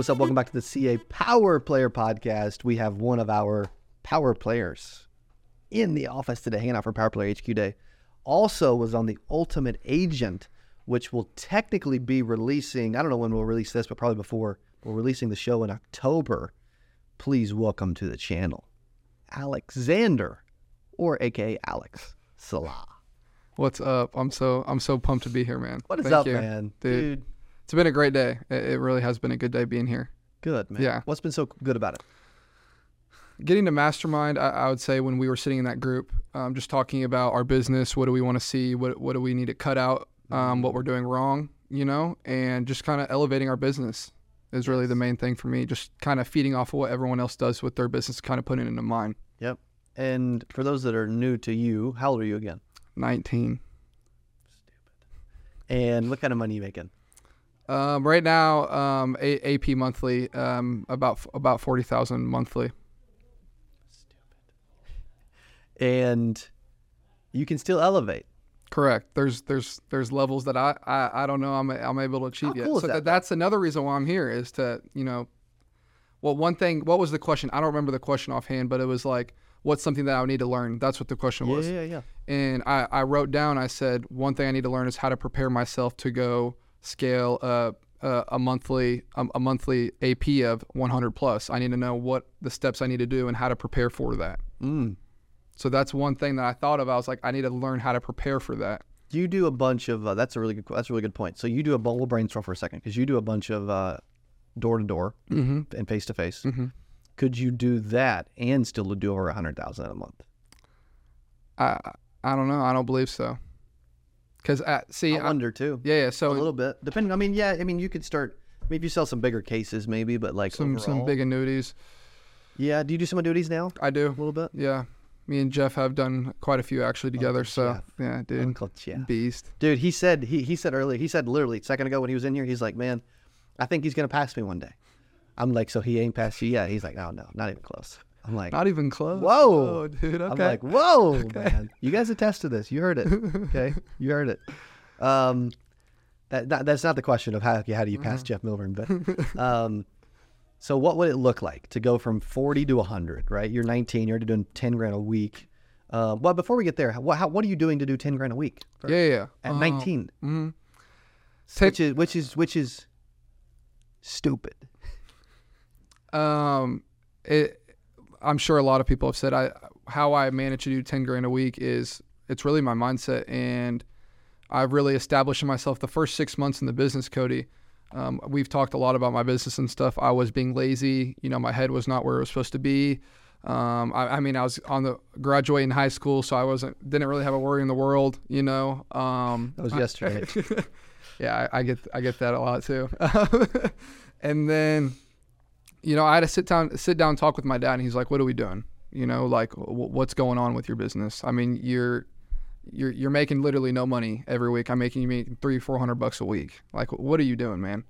What's up? Welcome back to the CA Power Player Podcast. We have one of our power players in the office today, hanging out for Power Player HQ Day. Also was on the Ultimate Agent, which will technically be releasing. I don't know when we'll release this, but probably before we're releasing the show in October. Please welcome to the channel, Alexander, or AKA Alex Saleh. What's up? I'm so I'm so pumped to be here, man. What is Thank up, you. man? Dude. It's been a great day. It, it really has been a good day being here. Good, man. Yeah. What's been so good about it? Getting to mastermind, I, I would say when we were sitting in that group, um, just talking about our business, what do we want to see, what what do we need to cut out, um, what we're doing wrong, you know, and just kind of elevating our business is really the main thing for me. Just kind of feeding off of what everyone else does with their business, kind of putting it into mine. Yep. And for those that are new to you, how old are you again? 19. Stupid. And what kind of money are you making? Um, right now, um, A- AP monthly, um, about about forty thousand monthly. Stupid. And you can still elevate. Correct. There's there's there's levels that I I, I don't know I'm I'm able to achieve How yet. cool so that, that's another reason why I'm here is to you know, well one thing. What was the question? I don't remember the question offhand, but it was like, what's something that I would need to learn? That's what the question was. yeah, yeah. And I I wrote down. I said one thing I need to learn is how to prepare myself to go scale a a, a monthly a, a monthly AP of 100 plus. I need to know what the steps I need to do and how to prepare for that. Mm. So that's one thing that I thought of. I was like, I need to learn how to prepare for that. You do a bunch of. Uh, that's a really good. That's a really good point. So you do a. We'll brainstorm for a second because you do a bunch of door to door Mm-hmm. and face to face. Mm-hmm. Could you do that and still do over a hundred thousand a month? I I don't know. I don't believe so. Cause uh, see, I I- wonder too. yeah, yeah. So a little bit, depending. I mean, yeah. I mean, you could start. Maybe you sell some bigger cases, maybe, but like some some big annuities. Yeah. Do you do some annuities now? I do. A little bit. Yeah, me and Jeff have done quite a few actually together. Uncle so Jeff. yeah, dude, Uncle Jeff. beast. Dude, he said he he said earlier. He said literally a second ago when he was in here. He's like, man, I think he's gonna pass me one day. I'm like, so he ain't passed you yet? He's like, oh no, not even close. I'm like, Not even close. Whoa. Oh, dude. I'm like, whoa, man. You guys attest to this. You heard it. Okay, you heard it. Um, that, that that's not the question of how how do you pass Jeff Milburn, but um, so what would it look like to go from 40 to 100? Right, you're 19. You're already doing 10 grand a week. Uh, well, before we get there, what how, what are you doing to do 10 grand a week yeah, yeah, yeah. at Um, 19? mhm. Take- which is which is which is stupid. Um, it. I'm sure a lot of people have said I how I manage to do ten grand a week is it's really my mindset, and I've really established in myself the first six months in the business, Cody. Um, we've talked a lot about my business and stuff. I was being lazy. You know, my head was not where it was supposed to be. Um, I, I mean, I was on the graduating high school, so I wasn't didn't really have a worry in the world. You know, um, That was yesterday. yeah, I, I get I get that a lot too. and then, you know, I had to sit down sit down talk with my dad, and he's like, "What are we doing? You know, like w- what's going on with your business? I mean, you're you're you're making literally no money every week. I'm making you making three four hundred bucks a week. Like, what are you doing, man?"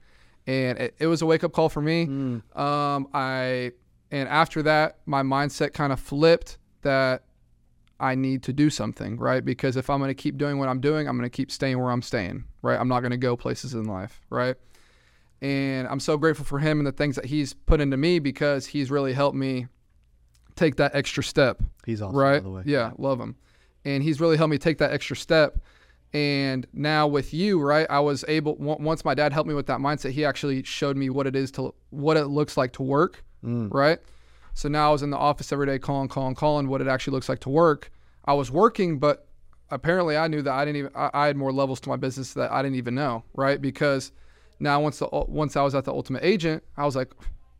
And it, it was a wake up call for me. Mm. Um, I and after that, my mindset kind of flipped that I need to do something, right? Because if I'm going to keep doing what I'm doing, I'm going to keep staying where I'm staying, right? I'm not going to go places in life, right? And I'm so grateful for him and the things that he's put into me because he's really helped me take that extra step, He's awesome, right? by the way. Yeah, love him. And he's really helped me take that extra step. And now with you, right? I was able once my dad helped me with that mindset, he actually showed me what it is to what it looks like to work, Mm. right? So now I was in the office every day calling, calling, calling what it actually looks like to work. I was working, but apparently I knew that I didn't even I, I had more levels to my business that I didn't even know, right? Because now once the once I was at the ultimate agent, I was like,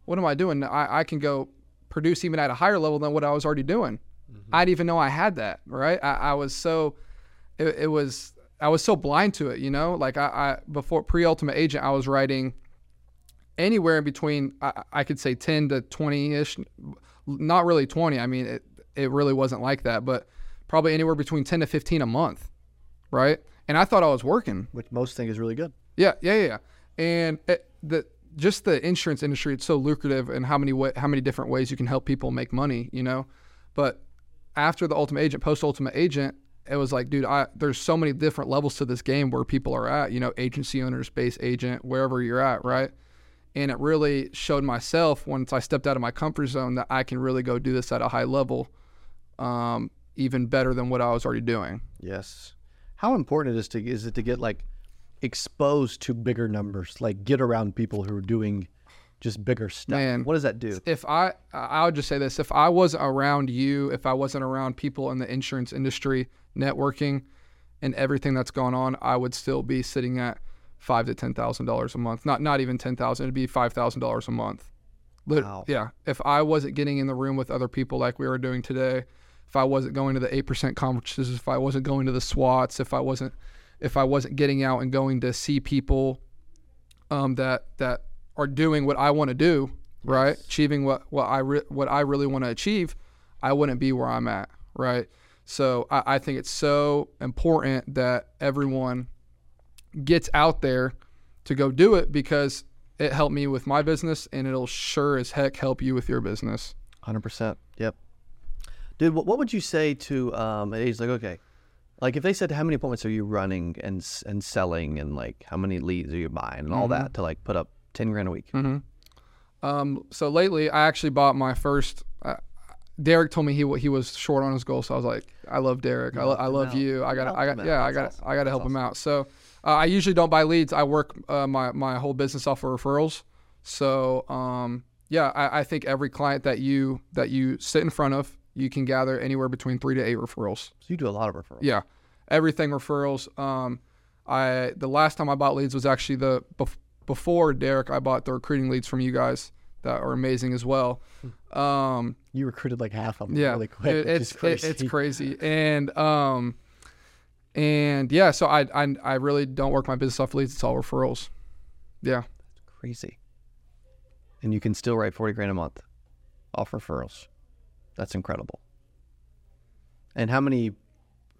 what am I doing? I, I can go produce even at a higher level than what I was already doing. Mm-hmm. I didn't even know I had that, right? I, I was so it, it was I was so blind to it, you know. Like I, I before pre ultimate agent, I was writing anywhere in between. I, I could say ten to twenty ish, not really twenty. I mean, it it really wasn't like that, but probably anywhere between ten to fifteen a month, right? And I thought I was working. Which most think is really good. Yeah, yeah, yeah. And it, the just the insurance industry, it's so lucrative, and how many way, how many different ways you can help people make money, you know. But after the ultimate agent, post ultimate agent, it was like, dude, I, there's so many different levels to this game where people are at, you know, agency owners, base agent, wherever you're at, right? And it really showed myself once I stepped out of my comfort zone that I can really go do this at a high level, um, even better than what I was already doing. Yes. How important it is to is it to get like exposed to bigger numbers, like get around people who are doing just bigger stuff. Man. what does that do? If I, I would just say this: if I wasn't around you, if I wasn't around people in the insurance industry, networking, and everything that's going on, I would still be sitting at five to ten thousand dollars a month. Not not even ten thousand. It'd be five thousand dollars a month. Wow. Yeah. If I wasn't getting in the room with other people like we were doing today, if I wasn't going to the eight percent conferences, if I wasn't going to the SWATs, if I wasn't, if I wasn't getting out and going to see people, um, that that are doing what I want to do, right? Achieving what what I re- what I really want to achieve, I wouldn't be where I'm at, right? So I, I think it's so important that everyone gets out there to go do it because it helped me with my business and it'll sure as heck help you with your business. Hundred percent. Yep. Dude, what, what would you say to um? He's like, okay, like if they said how many appointments are you running and and selling and like how many leads are you buying and all that to like put up ten grand a week? Um, so lately, I actually bought my first. Uh, Derek told me he he was short on his goal, so I was like, I love Derek. I, lo- I love out. you. I got I got yeah I got awesome. I got to help him out. So uh, I usually don't buy leads. I work uh, my my whole business off of referrals. So um, yeah, I, I think every client that you that you sit in front of, you can gather anywhere between three to eight referrals. So you do a lot of referrals. Yeah, everything referrals. Um, I the last time I bought leads was actually the bef- before Derek. I bought the recruiting leads from you guys that are amazing as well. Um, You recruited like half of them yeah, really quick. it- it's crazy. It, it's crazy, and um, and yeah, so I, I I really don't work my business off leads. It's all referrals. Yeah, crazy. And you can still write forty grand a month off referrals. That's incredible. And how many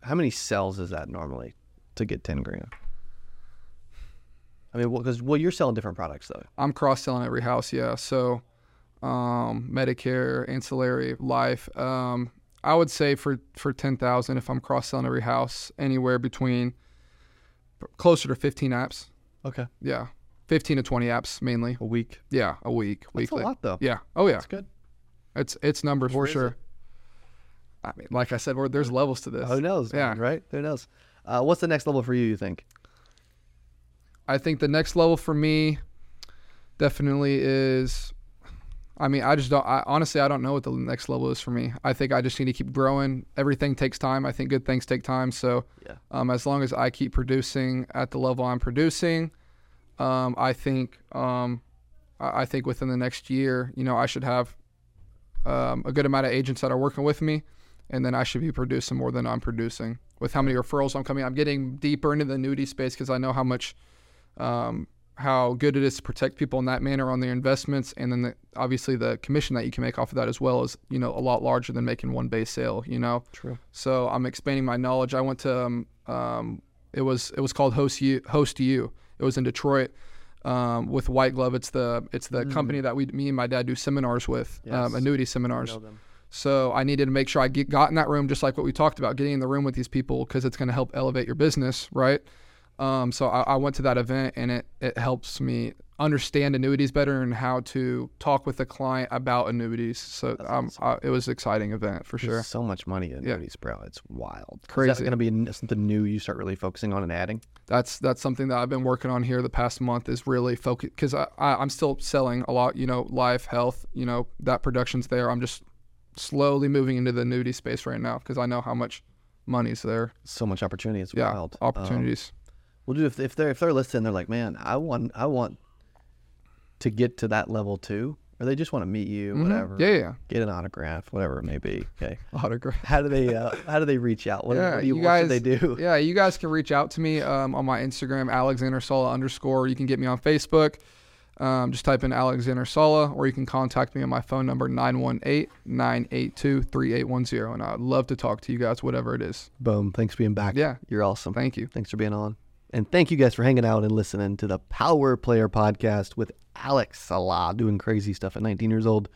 how many cells is that normally to get ten grand? I mean, well because well, you're selling different products though. I'm cross selling every house. Yeah, so um, Medicare, ancillary, life. Um, I would say for for ten thousand, if I'm cross selling every house, anywhere between closer to fifteen apps. Okay, Yeah, fifteen to twenty apps mainly. a week. Yeah, a week, That's weekly. a lot though. Yeah. Oh yeah. That's good. It's it's numbers Where for sure. it? I mean, like I said, we're, there's levels to this. Who knows? Yeah. man, right? Who knows? Uh, what's the next level for you? You think? I think the next level for me definitely is. I mean, I just don't. I, honestly, I don't know what the next level is for me. I think I just need to keep growing. Everything takes time. I think good things take time. So, Yeah. um, as long as I keep producing at the level I'm producing, um, I think um, I, I think within the next year, you know, I should have um, a good amount of agents that are working with me, and then I should be producing more than I'm producing. With how many referrals I'm coming, I'm getting deeper into the annuity space because I know how much um, how good it is to protect people in that manner on their investments, and then the, obviously the commission that you can make off of that as well is you know a lot larger than making one base sale. You know, True. so I'm expanding my knowledge. I went to um, um, it was it was called Host You. Host You. It was in Detroit um, with White Glove. It's the it's the company that we me and my dad do seminars with, um, Mm. Annuity seminars. So I needed to make sure I get, got in that room, just like what we talked about, getting in the room with these people because it's going to help elevate your business, right? Um, so I, I went to that event and it, it helps me understand annuities better and how to talk with the client about annuities. So um, awesome. I, it was an exciting event for sure. So much money in Yeah. annuities, bro. It's wild. Is Crazy. that going to be something new you start really focusing on and adding? That's that's something that I've been working on here the past month is really focus because I, I, I'm still selling a lot, you know, life, health, you know, that production's there. I'm just slowly moving into the annuity space right now because I know how much money's there. So much opportunity. It's Yeah, wild. Um, opportunities. Well, dude, if, if they're if they're listening, they're like, man, I want I want to get to that level too, or they just want to meet you, Mhm. whatever. Yeah, yeah. Get an autograph, whatever it may be. Okay. Autograph. How do they uh, How do they reach out? What, Yeah, what do you, you what should guys- they do? Yeah, you guys can reach out to me um, on my Instagram, Alexander Saleh underscore. You can get me on Facebook. Um, just type in Alexander Saleh, or you can contact me on my phone number 918-982-3810. And I'd love to talk to you guys, whatever it is. Boom. Thanks for being back. Yeah. You're awesome. Thank you. Thanks for being on. And thank you guys for hanging out and listening to the Power Player podcast with Alex Saleh, doing crazy stuff at 19 years old.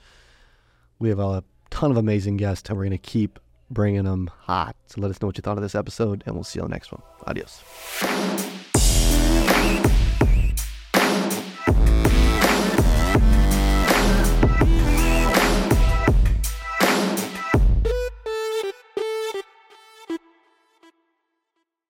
We have a ton of amazing guests, and we're going to keep bringing them hot. So let us know what you thought of this episode, and we'll see you on the next one. Adios.